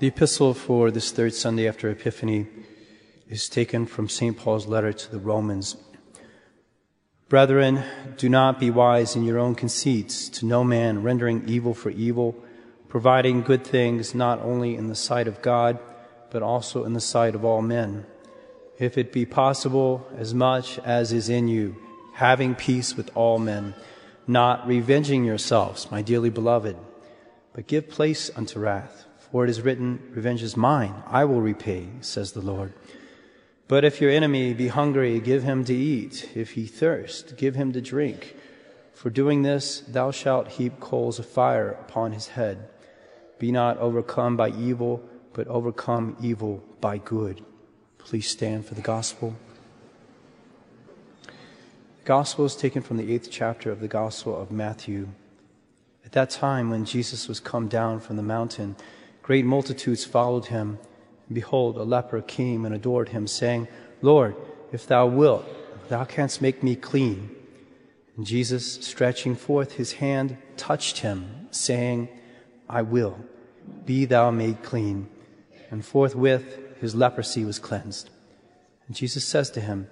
The epistle for this third Sunday after Epiphany is taken from St. Paul's letter to the Romans. Brethren, do not be wise in your own conceits, to no man rendering evil for evil, providing good things not only in the sight of God, but also in the sight of all men. If it be possible, as much as is in you, having peace with all men, not revenging yourselves, my dearly beloved, but give place unto wrath. For it is written, Revenge is mine, I will repay, says the Lord. But if your enemy be hungry, give him to eat. If he thirst, give him to drink. For doing this, thou shalt heap coals of fire upon his head. Be not overcome by evil, but overcome evil by good. Please stand for the gospel. The gospel is taken from the eighth chapter of the gospel of Matthew. At that time, when Jesus was come down from the mountain, Great multitudes followed him. And behold, a leper came and adored him, saying, Lord, if thou wilt, thou canst make me clean. And Jesus, stretching forth his hand, touched him, saying, I will, be thou made clean. And forthwith his leprosy was cleansed. And Jesus says to him,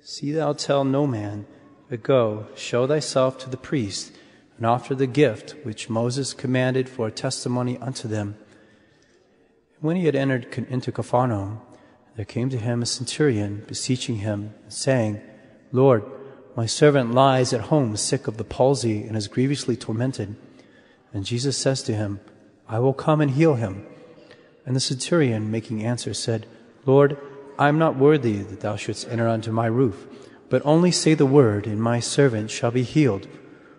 See thou tell no man, but go, show thyself to the priest, and offer the gift which Moses commanded for a testimony unto them. When he had entered into Capharnaum, there came to him a centurion, beseeching him, saying, Lord, my servant lies at home sick of the palsy and is grievously tormented. And Jesus says to him, I will come and heal him. And the centurion, making answer, said, Lord, I am not worthy that thou shouldst enter unto my roof, but only say the word, and my servant shall be healed.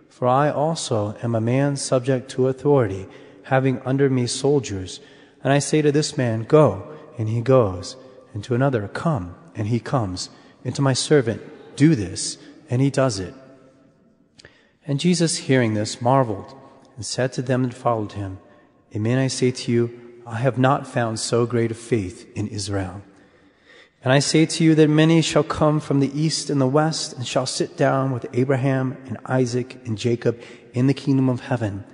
For I also am a man subject to authority, having under me soldiers. And I say to this man, Go, and he goes, and to another, Come, and he comes, and to my servant, Do this, and he does it. And Jesus, hearing this, marveled, and said to them that followed him, Amen, I say to you, I have not found so great a faith in Israel. And I say to you that many shall come from the east and the west, and shall sit down with Abraham and Isaac and Jacob in the kingdom of heaven.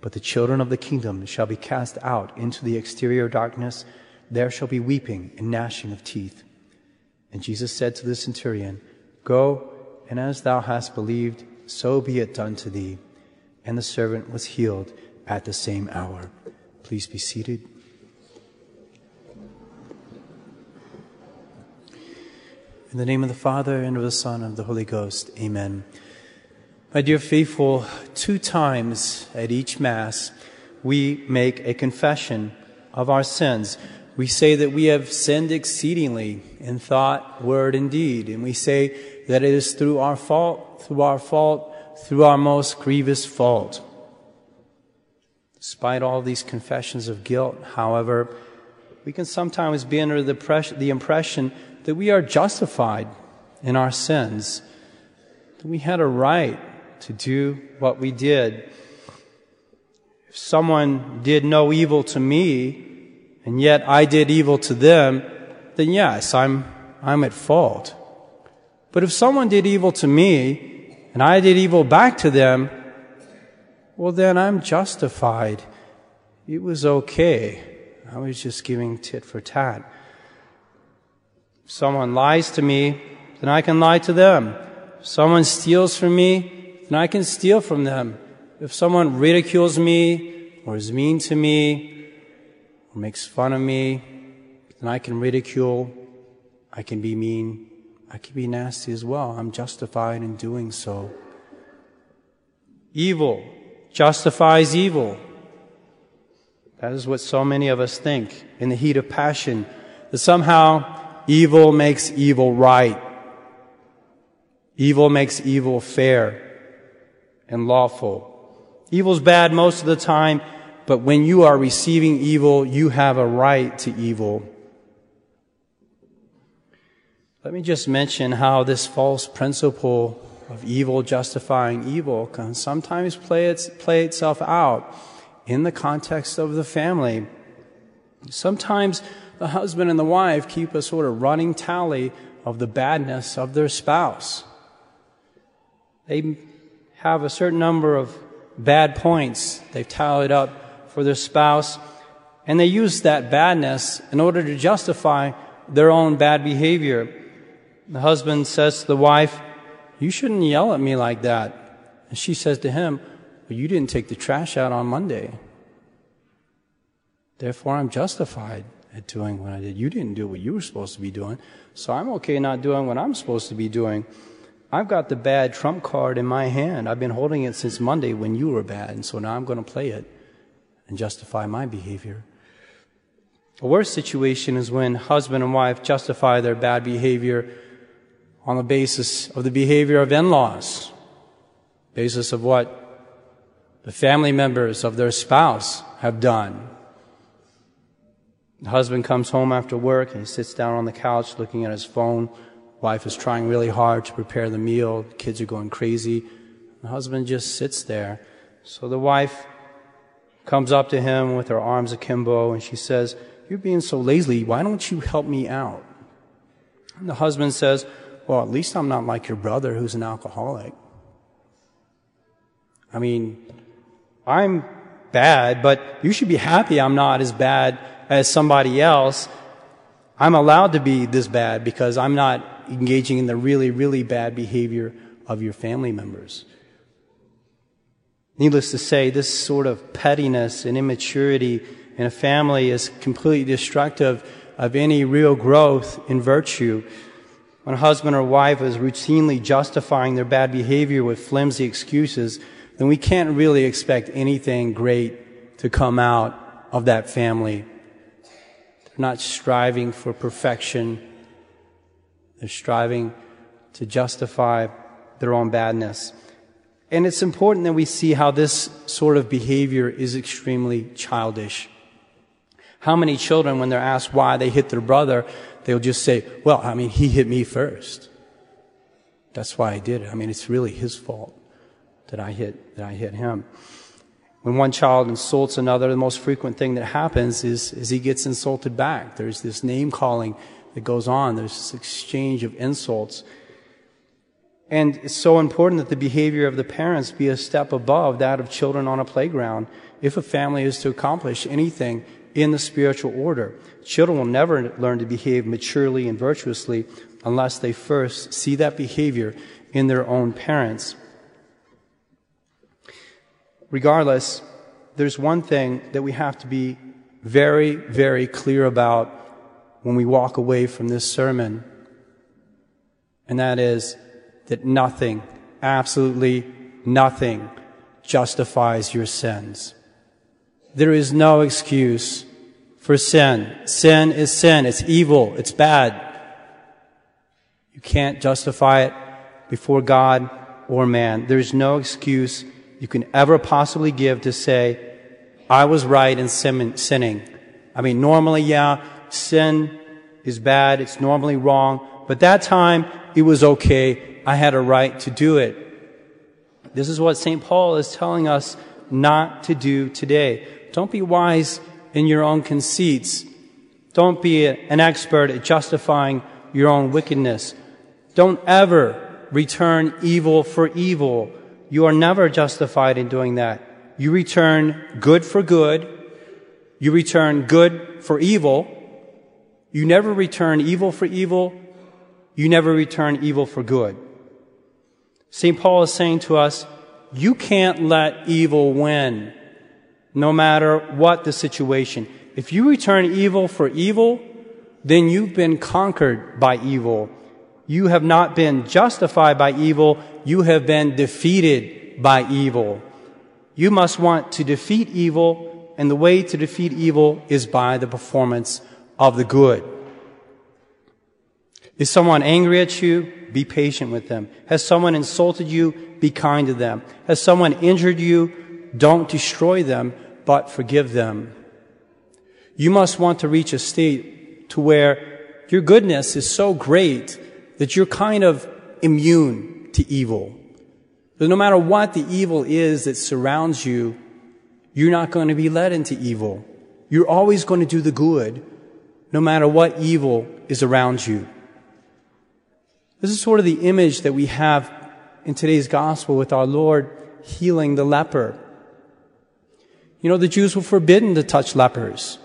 But the children of the kingdom shall be cast out into the exterior darkness. There shall be weeping and gnashing of teeth. And Jesus said to the centurion, Go, and as thou hast believed, so be it done to thee. And the servant was healed at the same hour. Please be seated. In the name of the Father, and of the Son, and of the Holy Ghost, amen. My dear faithful, two times at each Mass, we make a confession of our sins. We say that we have sinned exceedingly in thought, word, and deed. And we say that it is through our fault, through our fault, through our most grievous fault. Despite all these confessions of guilt, however, we can sometimes be under the, the impression that we are justified in our sins, that we had a right to do what we did. If someone did no evil to me, and yet I did evil to them, then yes, I'm, I'm at fault. But if someone did evil to me, and I did evil back to them, well, then I'm justified. It was okay. I was just giving tit for tat. If someone lies to me, then I can lie to them. If someone steals from me, then I can steal from them. If someone ridicules me or is mean to me or makes fun of me, then I can ridicule, I can be mean, I can be nasty as well. I'm justified in doing so. Evil justifies evil. That is what so many of us think in the heat of passion, that somehow evil makes evil right. Evil makes evil fair and lawful. Evil's bad most of the time, but when you are receiving evil, you have a right to evil. Let me just mention how this false principle of evil justifying evil can sometimes play, its, play itself out in the context of the family. Sometimes the husband and the wife keep a sort of running tally of the badness of their spouse. They have a certain number of bad points they've tallied up for their spouse, and they use that badness in order to justify their own bad behavior. The husband says to the wife, You shouldn't yell at me like that. And she says to him, Well, you didn't take the trash out on Monday. Therefore, I'm justified at doing what I did. You didn't do what you were supposed to be doing, so I'm okay not doing what I'm supposed to be doing. I've got the bad trump card in my hand. I've been holding it since Monday when you were bad, and so now I'm going to play it and justify my behavior. A worse situation is when husband and wife justify their bad behavior on the basis of the behavior of in-laws, basis of what the family members of their spouse have done. The husband comes home after work and he sits down on the couch looking at his phone. Wife is trying really hard to prepare the meal. Kids are going crazy. The husband just sits there. So the wife comes up to him with her arms akimbo and she says, You're being so lazy. Why don't you help me out? And the husband says, Well, at least I'm not like your brother who's an alcoholic. I mean, I'm bad, but you should be happy I'm not as bad as somebody else, I'm allowed to be this bad because I'm not engaging in the really, really bad behavior of your family members. Needless to say, this sort of pettiness and immaturity in a family is completely destructive of any real growth in virtue. When a husband or wife is routinely justifying their bad behavior with flimsy excuses, then we can't really expect anything great to come out of that family They're not striving for perfection. They're striving to justify their own badness. And it's important that we see how this sort of behavior is extremely childish. How many children, when they're asked why they hit their brother, they'll just say, well, I mean, he hit me first. That's why I did it. I mean, it's really his fault that I hit, that I hit him. When one child insults another, the most frequent thing that happens is, is he gets insulted back. There's this name calling that goes on. There's this exchange of insults. And it's so important that the behavior of the parents be a step above that of children on a playground if a family is to accomplish anything in the spiritual order. Children will never learn to behave maturely and virtuously unless they first see that behavior in their own parents regardless, there's one thing that we have to be very, very clear about when we walk away from this sermon, and that is that nothing, absolutely nothing, justifies your sins. There is no excuse for sin. Sin is sin. It's evil. It's bad. You can't justify it before God or man. There's no excuse you can ever possibly give to say, I was right in sinning. I mean, normally, yeah, sin is bad. It's normally wrong. But that time, it was okay. I had a right to do it. This is what St. Paul is telling us not to do today. Don't be wise in your own conceits. Don't be an expert at justifying your own wickedness. Don't ever return evil for evil you are never justified in doing that. You return good for good. You return good for evil. You never return evil for evil. You never return evil for good. St. Paul is saying to us, you can't let evil win, no matter what the situation. If you return evil for evil, then you've been conquered by evil. You have not been justified by evil, you have been defeated by evil. You must want to defeat evil, and the way to defeat evil is by the performance of the good. Is someone angry at you? Be patient with them. Has someone insulted you? Be kind to them. Has someone injured you? Don't destroy them, but forgive them. You must want to reach a state to where your goodness is so great that you're kind of immune to evil. That no matter what the evil is that surrounds you, you're not going to be led into evil. You're always going to do the good, no matter what evil is around you. This is sort of the image that we have in today's gospel with our Lord healing the leper. You know, the Jews were forbidden to touch lepers.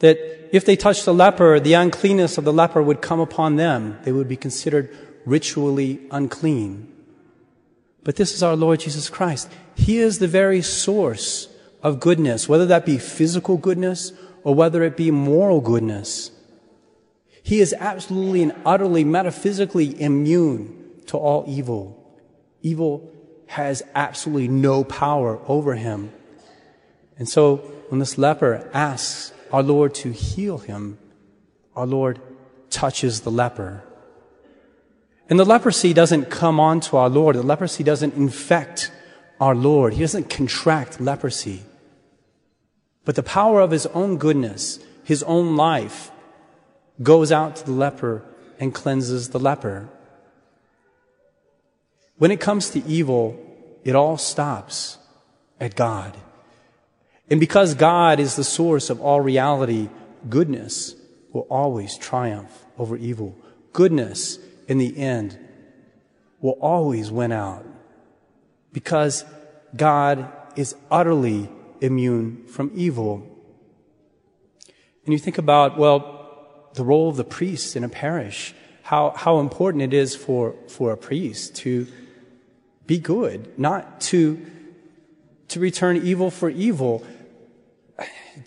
that if they touched the leper, the uncleanness of the leper would come upon them. They would be considered ritually unclean. But this is our Lord Jesus Christ. He is the very source of goodness, whether that be physical goodness or whether it be moral goodness. He is absolutely and utterly metaphysically immune to all evil. Evil has absolutely no power over him. And so when this leper asks our Lord to heal him, our Lord touches the leper. And the leprosy doesn't come onto our Lord. The leprosy doesn't infect our Lord. He doesn't contract leprosy. But the power of his own goodness, his own life, goes out to the leper and cleanses the leper. When it comes to evil, it all stops at God. And because God is the source of all reality, goodness will always triumph over evil. Goodness, in the end, will always win out. Because God is utterly immune from evil. And you think about, well, the role of the priest in a parish, how, how important it is for, for a priest to be good, not to, to return evil for evil.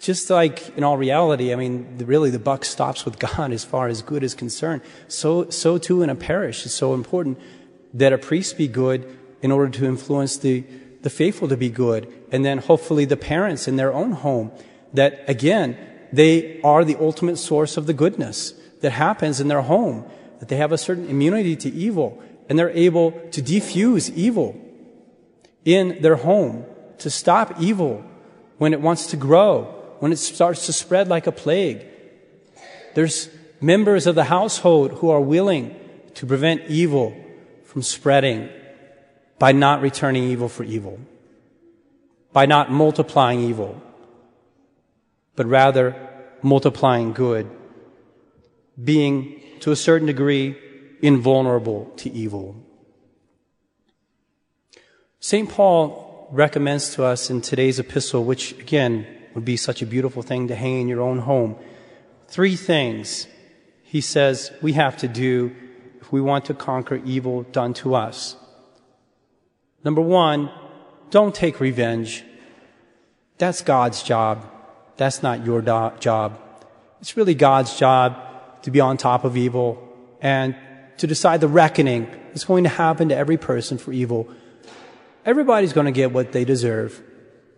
Just like in all reality, I mean, really the buck stops with God as far as good is concerned. So, so too in a parish, it's so important that a priest be good in order to influence the, the faithful to be good. And then hopefully the parents in their own home that again, they are the ultimate source of the goodness that happens in their home, that they have a certain immunity to evil and they're able to defuse evil in their home, to stop evil when it wants to grow, when it starts to spread like a plague. There's members of the household who are willing to prevent evil from spreading by not returning evil for evil, by not multiplying evil, but rather multiplying good, being to a certain degree invulnerable to evil. St. Paul recommends to us in today's epistle, which again would be such a beautiful thing to hang in your own home, three things he says we have to do if we want to conquer evil done to us. Number one, don't take revenge. That's God's job. That's not your do- job. It's really God's job to be on top of evil and to decide the reckoning that's going to happen to every person for evil. Everybody's going to get what they deserve,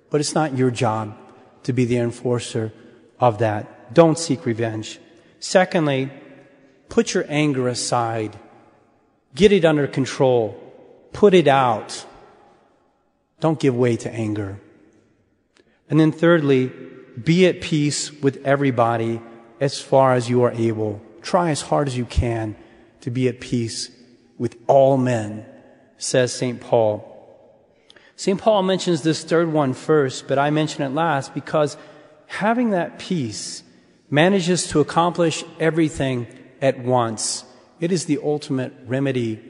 but it's not your job to be the enforcer of that. Don't seek revenge. Secondly, put your anger aside. Get it under control. Put it out. Don't give way to anger. And then thirdly, be at peace with everybody as far as you are able. Try as hard as you can to be at peace with all men, says St. Paul. St. Paul mentions this third one first, but I mention it last because having that peace manages to accomplish everything at once. It is the ultimate remedy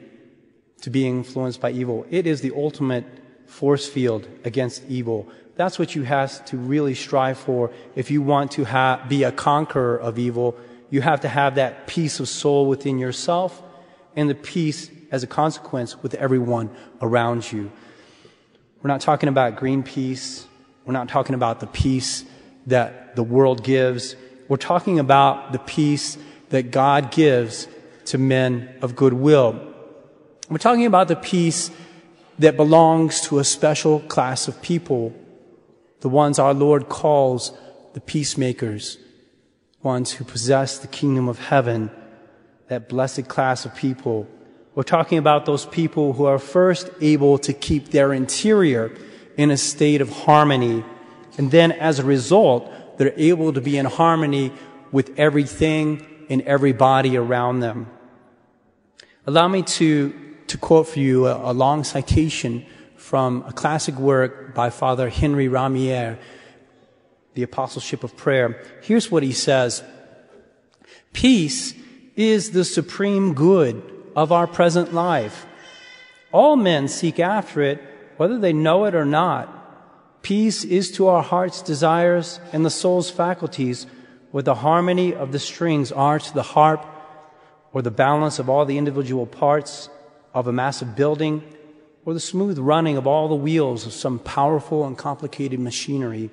to being influenced by evil. It is the ultimate force field against evil. That's what you have to really strive for if you want to ha- be a conqueror of evil you have to have that peace of soul within yourself and the peace as a consequence with everyone around you. We're not talking about green peace. We're not talking about the peace that the world gives. We're talking about the peace that God gives to men of goodwill. We're talking about the peace that belongs to a special class of people, the ones our Lord calls the peacemakers ones who possess the kingdom of heaven, that blessed class of people. We're talking about those people who are first able to keep their interior in a state of harmony. And then as a result, they're able to be in harmony with everything and everybody around them. Allow me to, to quote for you a, a long citation from a classic work by Father Henry Ramière the apostleship of prayer. Here's what he says. Peace is the supreme good of our present life. All men seek after it, whether they know it or not. Peace is to our heart's desires and the soul's faculties what the harmony of the strings are to the harp, or the balance of all the individual parts of a massive building, or the smooth running of all the wheels of some powerful and complicated machinery.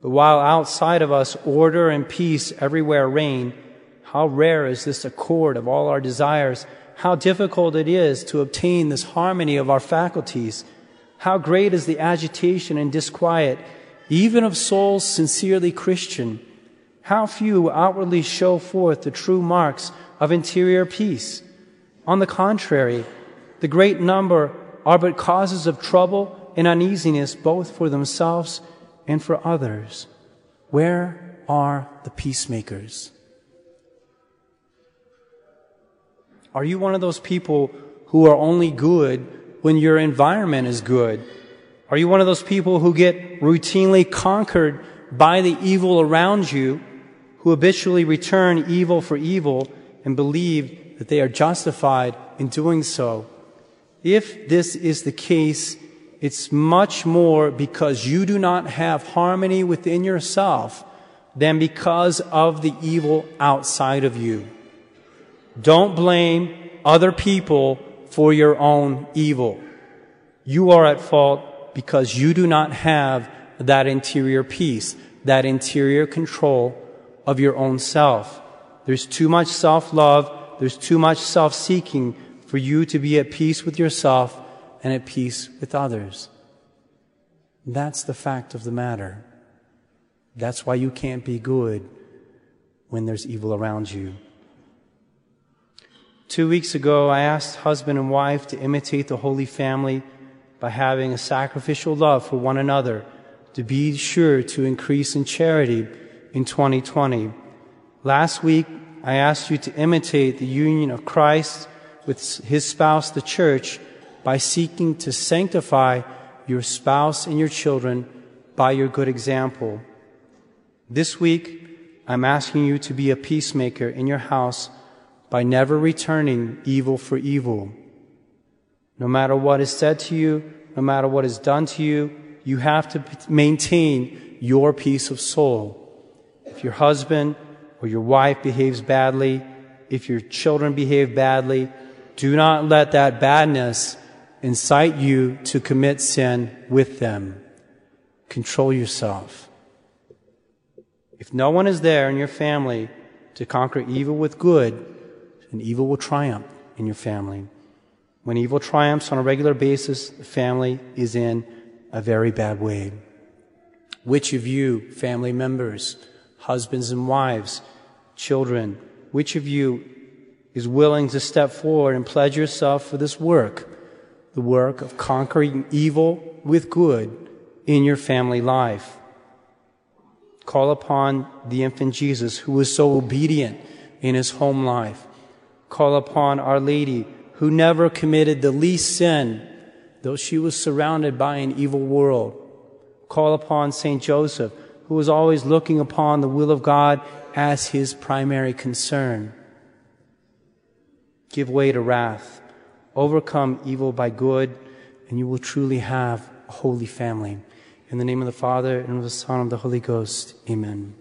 But while outside of us order and peace everywhere reign, how rare is this accord of all our desires? How difficult it is to obtain this harmony of our faculties. How great is the agitation and disquiet, even of souls sincerely Christian. How few outwardly show forth the true marks of interior peace. On the contrary, the great number are but causes of trouble and uneasiness both for themselves and for others. Where are the peacemakers? Are you one of those people who are only good when your environment is good? Are you one of those people who get routinely conquered by the evil around you, who habitually return evil for evil and believe that they are justified in doing so? If this is the case, it's much more because you do not have harmony within yourself than because of the evil outside of you. Don't blame other people for your own evil. You are at fault because you do not have that interior peace, that interior control of your own self. There's too much self love, there's too much self seeking for you to be at peace with yourself and at peace with others. That's the fact of the matter. That's why you can't be good when there's evil around you. Two weeks ago, I asked husband and wife to imitate the Holy Family by having a sacrificial love for one another to be sure to increase in charity in 2020. Last week, I ask you to imitate the union of Christ with his spouse, the church, by seeking to sanctify your spouse and your children by your good example. This week, I'm asking you to be a peacemaker in your house by never returning evil for evil. No matter what is said to you, no matter what is done to you, you have to maintain your peace of soul. If your husband or your wife behaves badly, if your children behave badly, do not let that badness incite you to commit sin with them. Control yourself. If no one is there in your family to conquer evil with good, then evil will triumph in your family. When evil triumphs on a regular basis, the family is in a very bad way. Which of you, family members, husbands and wives, children, which of you is willing to step forward and pledge yourself for this work, the work of conquering evil with good in your family life. Call upon the infant Jesus who was so obedient in his home life. Call upon Our Lady who never committed the least sin, though she was surrounded by an evil world. Call upon St. Joseph who was always looking upon the will of God as his primary concern. Give way to wrath. Overcome evil by good, and you will truly have a holy family. In the name of the Father, and of the Son, and of the Holy Ghost. Amen.